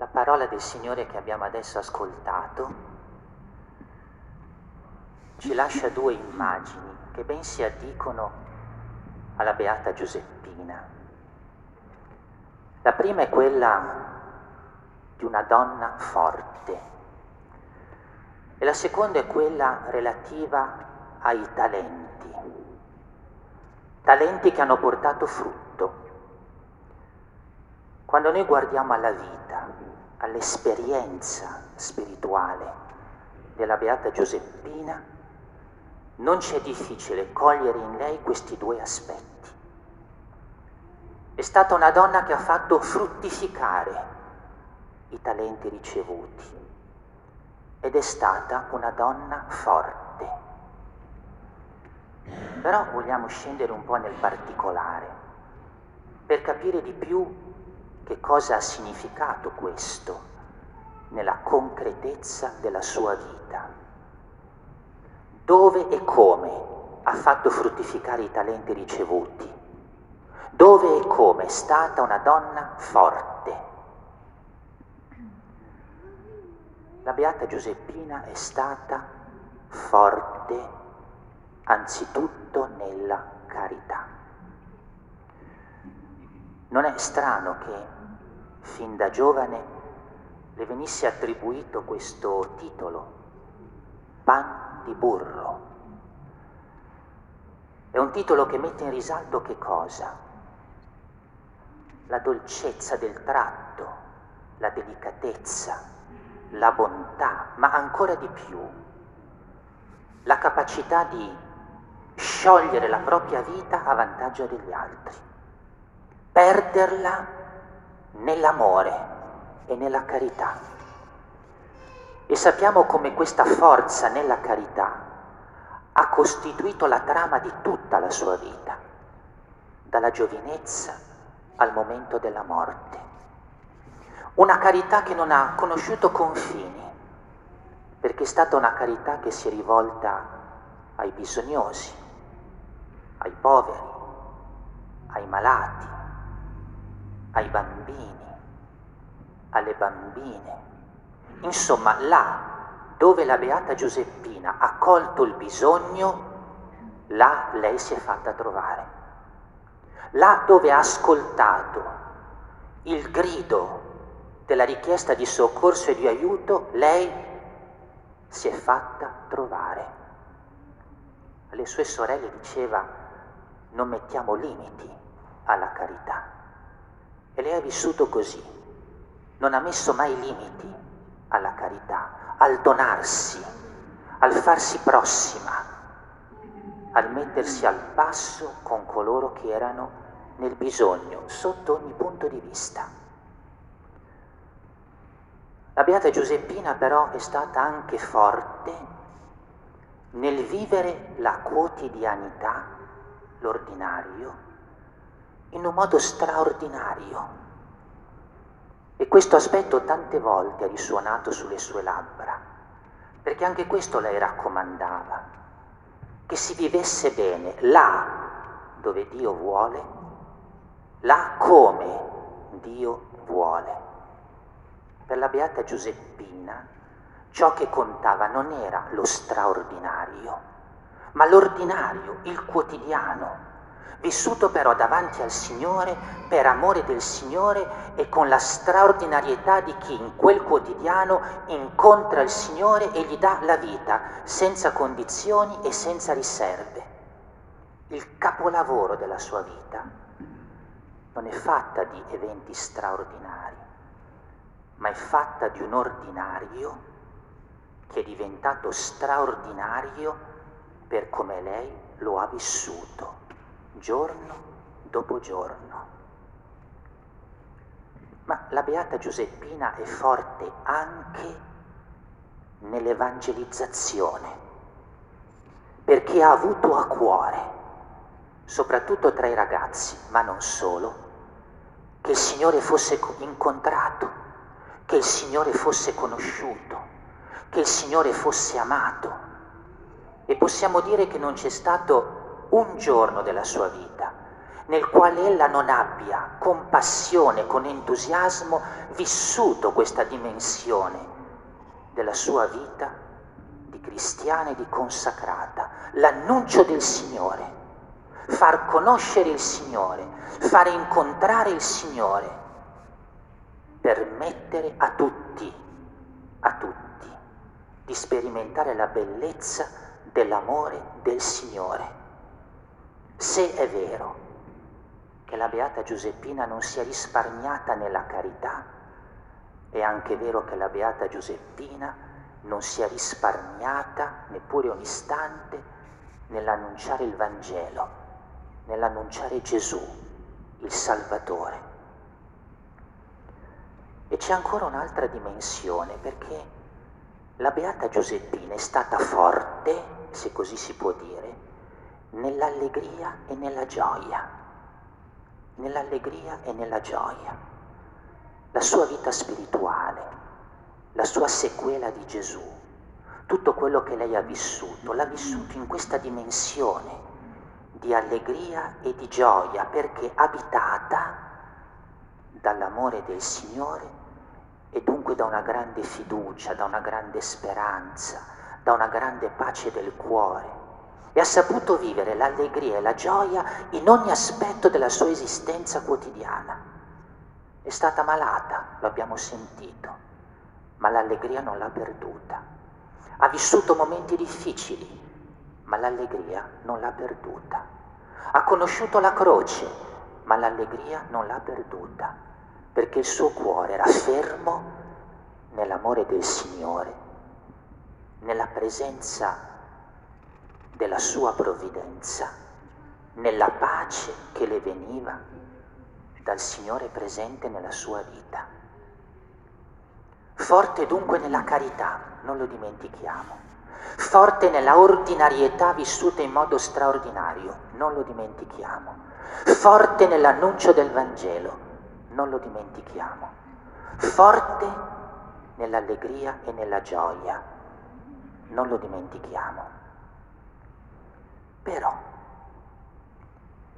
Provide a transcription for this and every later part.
La parola del Signore che abbiamo adesso ascoltato ci lascia due immagini che ben si addicono alla beata Giuseppina. La prima è quella di una donna forte e la seconda è quella relativa ai talenti, talenti che hanno portato frutto. Quando noi guardiamo alla vita, all'esperienza spirituale della Beata Giuseppina, non c'è difficile cogliere in lei questi due aspetti. È stata una donna che ha fatto fruttificare i talenti ricevuti ed è stata una donna forte. Però vogliamo scendere un po' nel particolare per capire di più che cosa ha significato questo nella concretezza della sua vita. Dove e come ha fatto fruttificare i talenti ricevuti. Dove e come è stata una donna forte La Beata Giuseppina è stata forte anzitutto nella carità. Non è strano che fin da giovane le venisse attribuito questo titolo, pan di burro. È un titolo che mette in risalto che cosa? La dolcezza del tratto, la delicatezza, la bontà, ma ancora di più la capacità di sciogliere la propria vita a vantaggio degli altri, perderla nell'amore e nella carità. E sappiamo come questa forza nella carità ha costituito la trama di tutta la sua vita, dalla giovinezza al momento della morte una carità che non ha conosciuto confini, perché è stata una carità che si è rivolta ai bisognosi, ai poveri, ai malati, ai bambini, alle bambine. Insomma, là dove la Beata Giuseppina ha colto il bisogno, là lei si è fatta trovare. Là dove ha ascoltato il grido della richiesta di soccorso e di aiuto, lei si è fatta trovare. Alle sue sorelle diceva non mettiamo limiti alla carità. E lei ha vissuto così, non ha messo mai limiti alla carità, al donarsi, al farsi prossima, al mettersi al passo con coloro che erano nel bisogno, sotto ogni punto di vista. La Beata Giuseppina però è stata anche forte nel vivere la quotidianità, l'ordinario, in un modo straordinario. E questo aspetto tante volte ha risuonato sulle sue labbra, perché anche questo lei raccomandava, che si vivesse bene là dove Dio vuole, là come Dio vuole. Per la Beata Giuseppina ciò che contava non era lo straordinario, ma l'ordinario, il quotidiano, vissuto però davanti al Signore per amore del Signore e con la straordinarietà di chi in quel quotidiano incontra il Signore e gli dà la vita senza condizioni e senza riserve. Il capolavoro della sua vita non è fatta di eventi straordinari ma è fatta di un ordinario che è diventato straordinario per come lei lo ha vissuto, giorno dopo giorno. Ma la Beata Giuseppina è forte anche nell'evangelizzazione, perché ha avuto a cuore, soprattutto tra i ragazzi, ma non solo, che il Signore fosse incontrato che il Signore fosse conosciuto, che il Signore fosse amato. E possiamo dire che non c'è stato un giorno della sua vita, nel quale ella non abbia con passione, con entusiasmo vissuto questa dimensione della sua vita di cristiana e di consacrata, l'annuncio del Signore, far conoscere il Signore, far incontrare il Signore, permettere a tutti, a tutti, di sperimentare la bellezza dell'amore del Signore. Se è vero che la Beata Giuseppina non sia risparmiata nella carità, è anche vero che la Beata Giuseppina non sia risparmiata neppure un istante nell'annunciare il Vangelo, nell'annunciare Gesù, il Salvatore. E c'è ancora un'altra dimensione perché la Beata Giuseppina è stata forte, se così si può dire, nell'allegria e nella gioia nell'allegria e nella gioia. La sua vita spirituale, la sua sequela di Gesù, tutto quello che lei ha vissuto, l'ha vissuto in questa dimensione di allegria e di gioia perché abitata dall'amore del Signore e dunque da una grande fiducia, da una grande speranza, da una grande pace del cuore e ha saputo vivere l'allegria e la gioia in ogni aspetto della sua esistenza quotidiana. È stata malata, lo abbiamo sentito, ma l'allegria non l'ha perduta. Ha vissuto momenti difficili, ma l'allegria non l'ha perduta. Ha conosciuto la croce, ma l'allegria non l'ha perduta, perché il suo cuore era fermo nell'amore del Signore, nella presenza della sua provvidenza, nella pace che le veniva dal Signore presente nella sua vita. Forte dunque nella carità, non lo dimentichiamo. Forte nella ordinarietà vissuta in modo straordinario, non lo dimentichiamo. Forte nell'annuncio del Vangelo, non lo dimentichiamo. Forte nell'allegria e nella gioia, non lo dimentichiamo. Però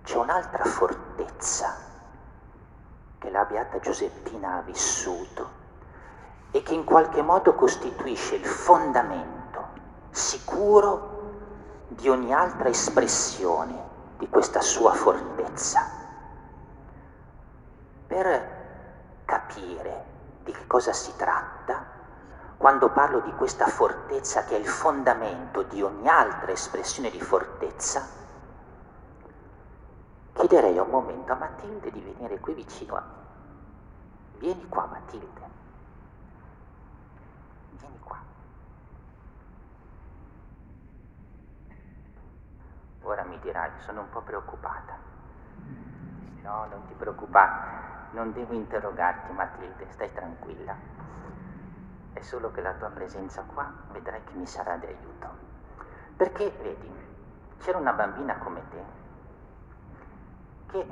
c'è un'altra fortezza che la Beata Giuseppina ha vissuto e che in qualche modo costituisce il fondamento sicuro di ogni altra espressione di questa sua fortezza. Per capire di che cosa si tratta, quando parlo di questa fortezza che è il fondamento di ogni altra espressione di fortezza, chiederei un momento a Matilde di venire qui vicino a me. Vieni qua Matilde. Vieni qua. Ora mi dirai, sono un po' preoccupata. No, non ti preoccupare, non devo interrogarti Matilde, stai tranquilla solo che la tua presenza qua vedrai che mi sarà di aiuto. Perché, vedi, c'era una bambina come te che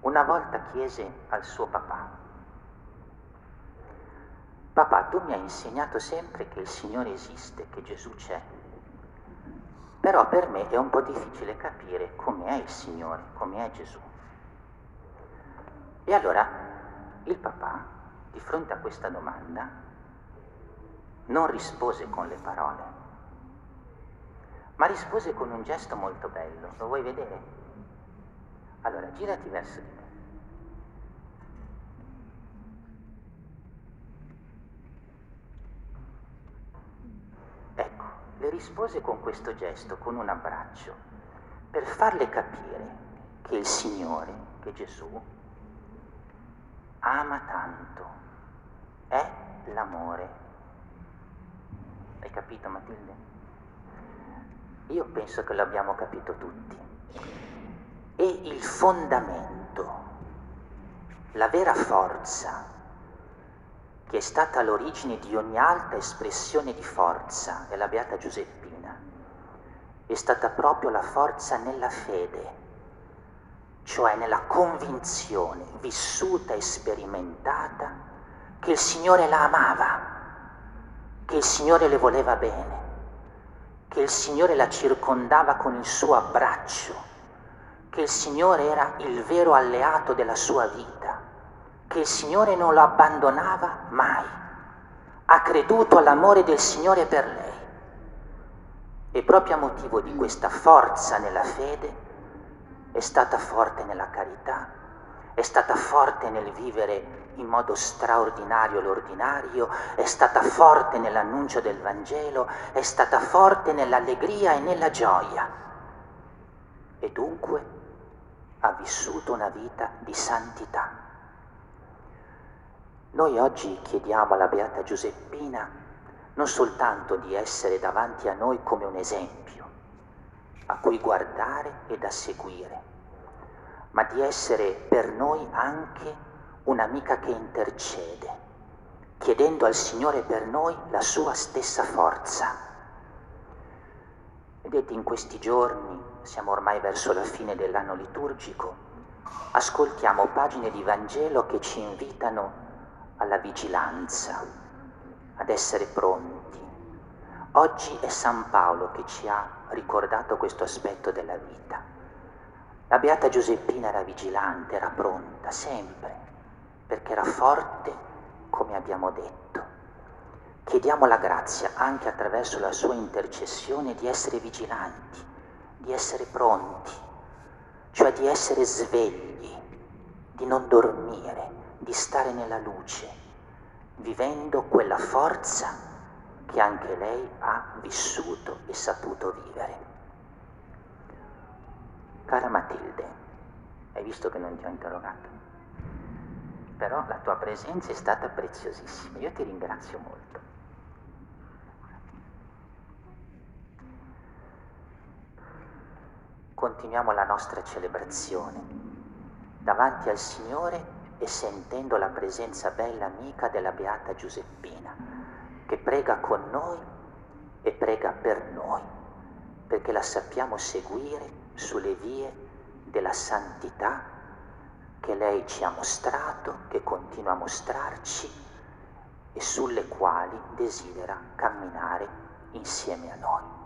una volta chiese al suo papà, papà tu mi hai insegnato sempre che il Signore esiste, che Gesù c'è, però per me è un po' difficile capire come è il Signore, come è Gesù. E allora il papà, di fronte a questa domanda, non rispose con le parole, ma rispose con un gesto molto bello. Lo vuoi vedere? Allora, girati verso di me. Ecco, le rispose con questo gesto, con un abbraccio, per farle capire che il Signore, che Gesù, ama tanto, è l'amore hai capito Matilde? Io penso che l'abbiamo capito tutti. E il fondamento, la vera forza che è stata l'origine di ogni altra espressione di forza della Beata Giuseppina, è stata proprio la forza nella fede, cioè nella convinzione vissuta e sperimentata che il Signore la amava che il Signore le voleva bene, che il Signore la circondava con il suo abbraccio, che il Signore era il vero alleato della sua vita, che il Signore non lo abbandonava mai. Ha creduto all'amore del Signore per lei. E proprio a motivo di questa forza nella fede è stata forte nella carità, è stata forte nel vivere in modo straordinario l'ordinario, è stata forte nell'annuncio del Vangelo, è stata forte nell'allegria e nella gioia. E dunque ha vissuto una vita di santità. Noi oggi chiediamo alla Beata Giuseppina non soltanto di essere davanti a noi come un esempio, a cui guardare e da seguire, ma di essere per noi anche un'amica che intercede, chiedendo al Signore per noi la sua stessa forza. Vedete, in questi giorni, siamo ormai verso la fine dell'anno liturgico, ascoltiamo pagine di Vangelo che ci invitano alla vigilanza, ad essere pronti. Oggi è San Paolo che ci ha ricordato questo aspetto della vita. La Beata Giuseppina era vigilante, era pronta, sempre perché era forte come abbiamo detto. Chiediamo la grazia anche attraverso la sua intercessione di essere vigilanti, di essere pronti, cioè di essere svegli, di non dormire, di stare nella luce, vivendo quella forza che anche lei ha vissuto e saputo vivere. Cara Matilde, hai visto che non ti ho interrogato? Però la tua presenza è stata preziosissima. Io ti ringrazio molto. Continuiamo la nostra celebrazione davanti al Signore e sentendo la presenza bella amica della Beata Giuseppina, che prega con noi e prega per noi, perché la sappiamo seguire sulle vie della santità che lei ci ha mostrato, che continua a mostrarci e sulle quali desidera camminare insieme a noi.